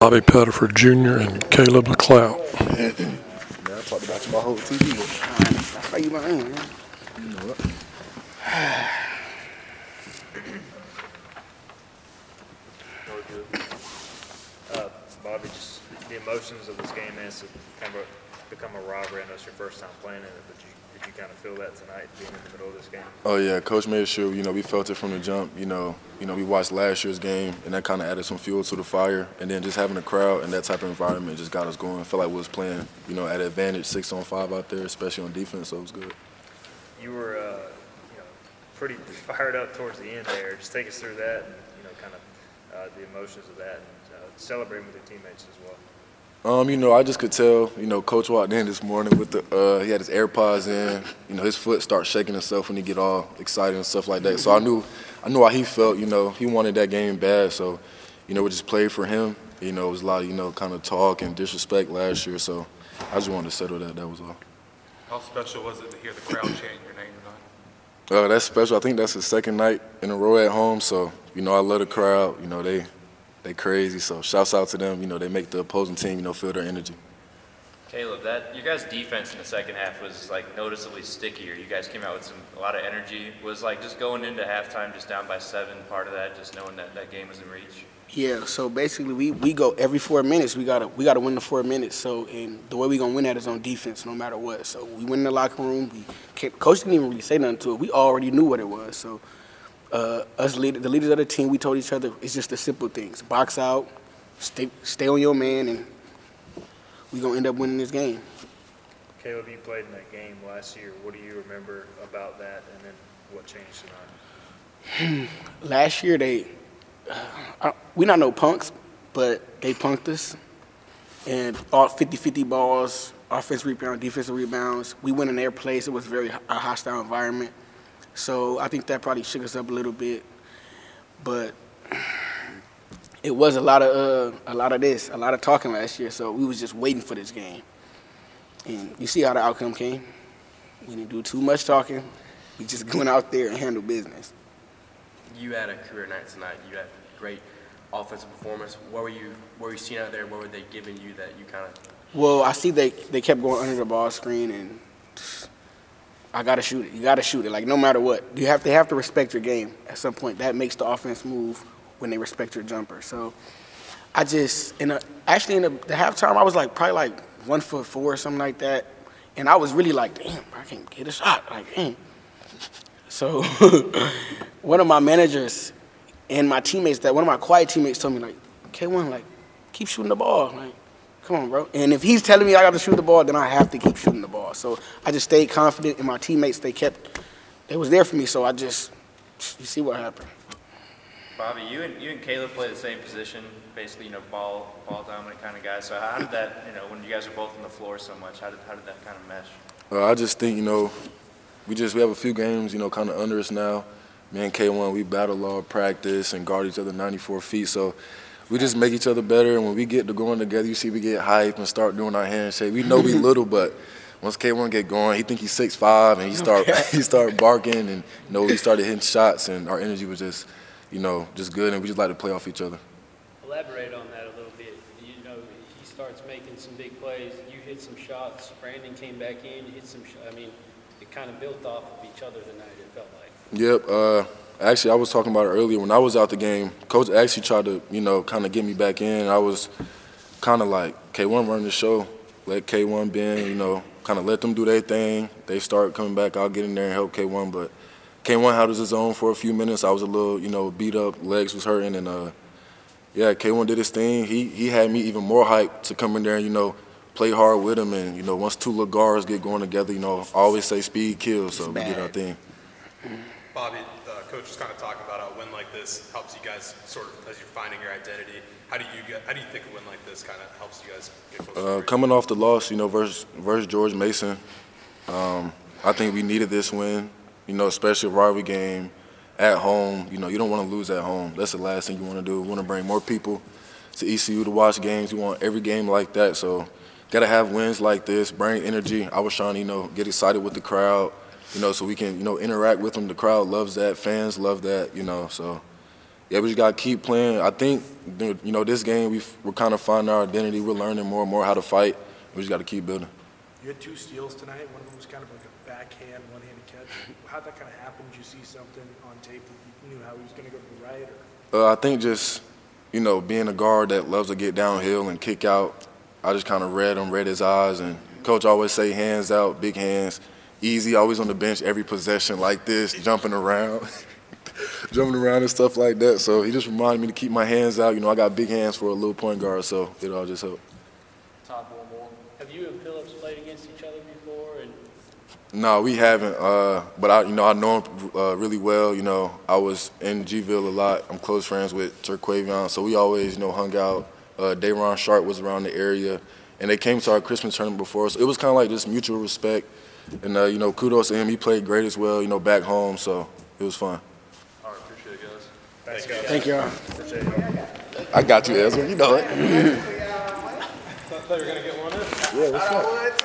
Bobby Pettiford Jr. and Kalib. Man, I talked about you my whole TV. That's why you my man. You know what? Uh, Bobby, just the emotions of this game has kind of become a robbery. I know it's your first time playing in it, but you, you kind of feel that tonight, being in the middle of this game? Oh yeah, coach made sure you know we felt it from the jump. You know, you know we watched last year's game, and that kind of added some fuel to the fire. And then just having a crowd and that type of environment just got us going. I felt like we was playing, you know, at advantage, six on five out there, especially on defense. So it was good. You were, uh, you know, pretty fired up towards the end there. Just take us through that, and you know, kind of uh, the emotions of that, and uh, celebrating with your teammates as well. Um, you know, I just could tell. You know, coach walked in this morning with the uh, he had his AirPods in. You know, his foot starts shaking himself when he get all excited and stuff like that. So I knew, I knew how he felt. You know, he wanted that game bad. So, you know, we just played for him. You know, it was a lot of you know kind of talk and disrespect last year. So I just wanted to settle that. That was all. How special was it to hear the crowd chant your name tonight? Uh, that's special. I think that's the second night in a row at home. So you know, I love the crowd. You know, they they crazy. So shouts out to them. You know, they make the opposing team you know feel their energy. Kalib, that your guys' defense in the second half was like noticeably stickier. You guys came out with some a lot of energy. Was like just going into halftime, just down by seven. Part of that, just knowing that that game was in reach. Yeah, so basically we, we go every four minutes. We gotta we gotta win the four minutes. So and the way we gonna win that is on defense, no matter what. So we went in the locker room. We can't, coach didn't even really say nothing to it. We already knew what it was. So uh, us lead, the leaders of the team, we told each other it's just the simple things: box out, stay stay on your man, and we're gonna end up winning this game. Kalib, you played in that game last year. What do you remember about that, and then what changed tonight? Last year they uh, we not no punks, but they punked us. And all 50-50 balls, offense rebound, defensive rebounds. We went in their place. It was very a hostile environment. So I think that probably shook us up a little bit. But it was a lot of uh, a lot of this, a lot of talking last year. So we was just waiting for this game. And you see how the outcome came. We didn't do too much talking. We just went out there and handled business. You had a career night tonight. You had great offensive performance. What were you what were you seeing out there? What were they giving you that you kind of Well, I see they they kept going under the ball screen, and I gotta shoot it. You gotta shoot it. Like no matter what, you have to have to respect your game at some point. That makes the offense move when they respect your jumper. So I just in a, actually in the, the halftime I was like probably like one foot four or something like that, and I was really like, damn, I can't get a shot. Like, damn. So one of my managers and my teammates, that one of my quiet teammates told me like, K1, like, keep shooting the ball. Like, come on, bro. And if he's telling me I got to shoot the ball, then I have to keep shooting the ball. So I just stayed confident, and my teammates, they kept, they was there for me. So I just, you see what happened. Bobby, you and you and Kalib play the same position, basically, you know, ball ball dominant kind of guys. So how did that, you know, when you guys are both on the floor so much, how did how did that kind of mesh? Uh, I just think you know, we just we have a few games you know kind of under us now. Me and K1, we battle all practice and guard each other 94 feet. So we just make each other better. And when we get to going together, you see we get hype and start doing our handshake. We know we little, but once K1 get going, he think he's six five, and he start he start barking, and you know we started hitting shots, and our energy was just, you know, just good, and we just like to play off each other. Elaborate on that a little bit. You know, he starts making some big plays. You hit some shots. Brandon came back in, hit some. Sh- I mean, it kind of built off of each other tonight. It felt like. Yep. Uh, actually, I was talking about it earlier. When I was out the game, coach actually tried to, you know, kind of get me back in. I was kind of like, K1 run the show. Let K1 bend, you know, kind of let them do their thing. They start coming back. I'll get in there and help K1. But K1 held his own for a few minutes. I was a little, you know, beat up. Legs was hurting. And, uh, yeah, K1 did his thing. He, he had me even more hyped to come in there and, you know, play hard with him. And, you know, once two little guards get going together, you know, I always say speed kills. So we did our thing. Bobby, coach was kind of talking about how a win like this helps you guys sort of as you're finding your identity. How do you get? How do you think a win like this kind of helps you guys get closer? Uh, coming off the loss, you know, versus, versus George Mason, um, I think we needed this win. You know, especially a rivalry game at home. You know, you don't want to lose at home. That's the last thing you want to do. You want to bring more people to ECU to watch games. You want every game like that. So, got to have wins like this, bring energy. I was trying to, you know, get excited with the crowd. You know, so we can, you know, interact with them. The crowd loves that. Fans love that. You know, so yeah, we just gotta keep playing. I think you know this game we we're kind of finding our identity. We're learning more and more how to fight. We just got to keep building. You had two steals tonight. One of them was kind of like a backhand, one-handed catch. How'd that kind of happen? Did you see something on tape that you knew how he was going to go to the right? Or? Uh, I think just you know being a guard that loves to get downhill and kick out. I just kind of read him, read his eyes, and coach always say hands out, big hands, easy. Always on the bench every possession like this, jumping around, jumping around and stuff like that. So he just reminded me to keep my hands out. You know I got big hands for a little point guard, so it all just helped. Todd Wilmore. Have you and Phillips played against each other before? And No, we haven't. Uh, but I, you know, I know him uh, really well. You know, I was in G-Ville a lot. I'm close friends with Turquavion, so we always, you know, hung out. Uh, Dayron Sharp was around the area, and they came to our Christmas tournament before us. It was kind of like this mutual respect, and uh, you know, kudos to him. He played great as well. You know, back home, so it was fun. All right, appreciate it, guys. Thanks, guys. Thank you. Appreciate it. I got you, Ezra. You know it. I thought you were going to get one in. Yeah, what's up?